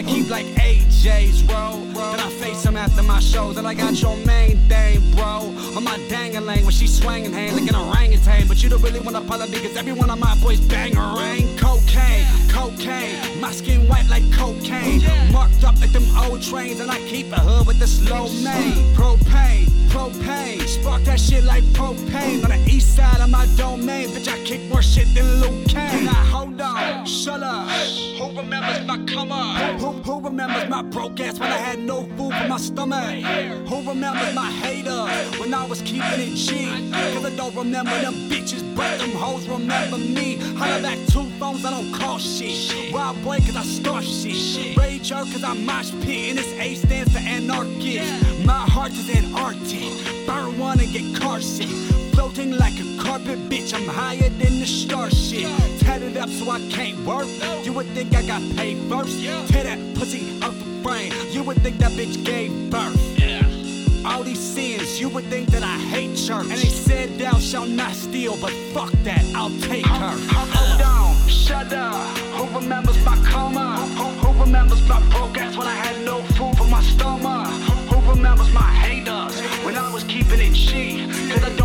I keep like AJ's, bro. Then I face him after my show. Then I got your main thing, bro. On my dangalang when she swinging hand like an orangutan. But you don't really wanna follow me, cause every one of my boys bang rain. Cocaine, cocaine. My skin white like cocaine. Marked up like them old trains. And I keep a hood with the slow main. Propane, propane. Spark that shit like propane. On the east side of my domain. Bitch, I kick more shit than Liu Kang. Now hold on, shut up. Who remembers my come up? Who, remembers my broke ass when I had no food for my stomach? Who remembers my haters when I was keeping it G? Cause I don't remember them bitches, but them hoes remember me. Holla back two phones, I don't call shit. Wild boy, cause I start shit. Rager, cause I mosh pit. And this A stands for anarchist. My heart is Antarctic. Burn one and get car sick. Floating like a carpet, bitch. I'm higher than the star shit. Tatted up so I can't work. You would think I got paid first. Tear that pussy out the frame. You would think that bitch gave birth. All these sins, you would think that I hate church. And they said thou shalt not steal, but fuck that, I'll take her. Hold on, shut up. Who remembers my coma? Who, who remembers my broke ass when I had no food for my stomach? Who, remembers my haters when I was keeping it cheap? Cause I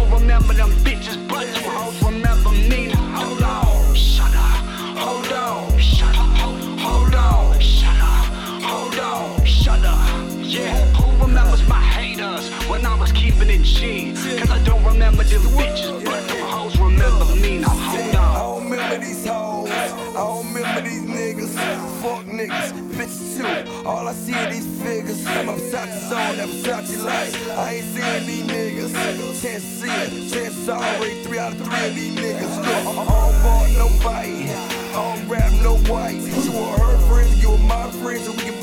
them bitches, but them hoes will remember me. Hold on, shut up. Hold on, shut up. Hold on, shut up. Hold on, shut up. Yeah, who remembers my haters when I was keeping it G? Cause I All I see are these figures. I'm Versace zone, that Versace life. I ain't seeing these niggas. Chance see it. Chance already three out of three of these niggas. Don't bought no. I don't rap no white. She want her friends, you were my friends, so we can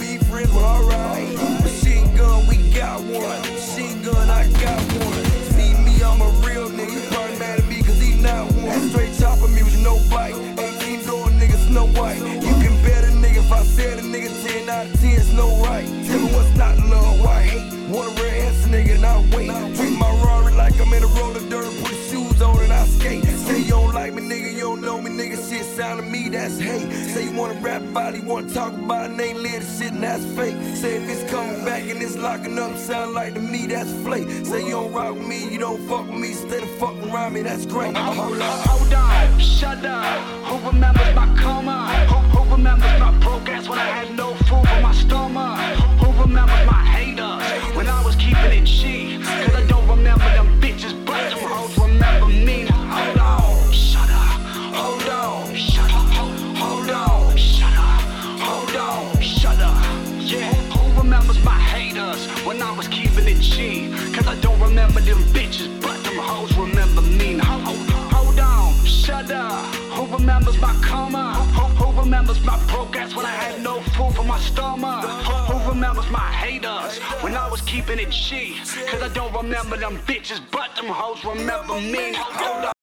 out of 10 is no right. Tell me what's not love, why hate? Want a real answer, nigga, and I wait. Treat my Rari like I'm in a roller dirt, put the shoes on and I skate. Say you don't like me, nigga, you don't know me, nigga. Shit sound to me, that's hate. Say you wanna rap about it, wanna talk about it, and ain't live the shit, and that's fake. Say if it's coming back and it's locking up, sound like to me, that's flake. Say you don't rock with me, you don't fuck with me, instead of fucking around me, that's great. Hold up. Hold on, shut up. Who remembers my coma? Don't them bitches, but them hoes remember me. Now, Hold, hold on, shut up. Who remembers my coma? Who, who remembers my broke ass when I had no food for my stomach? Who, who remembers my haters when I was keeping it G? Cause I don't remember them bitches, but them hoes remember me. Hold on.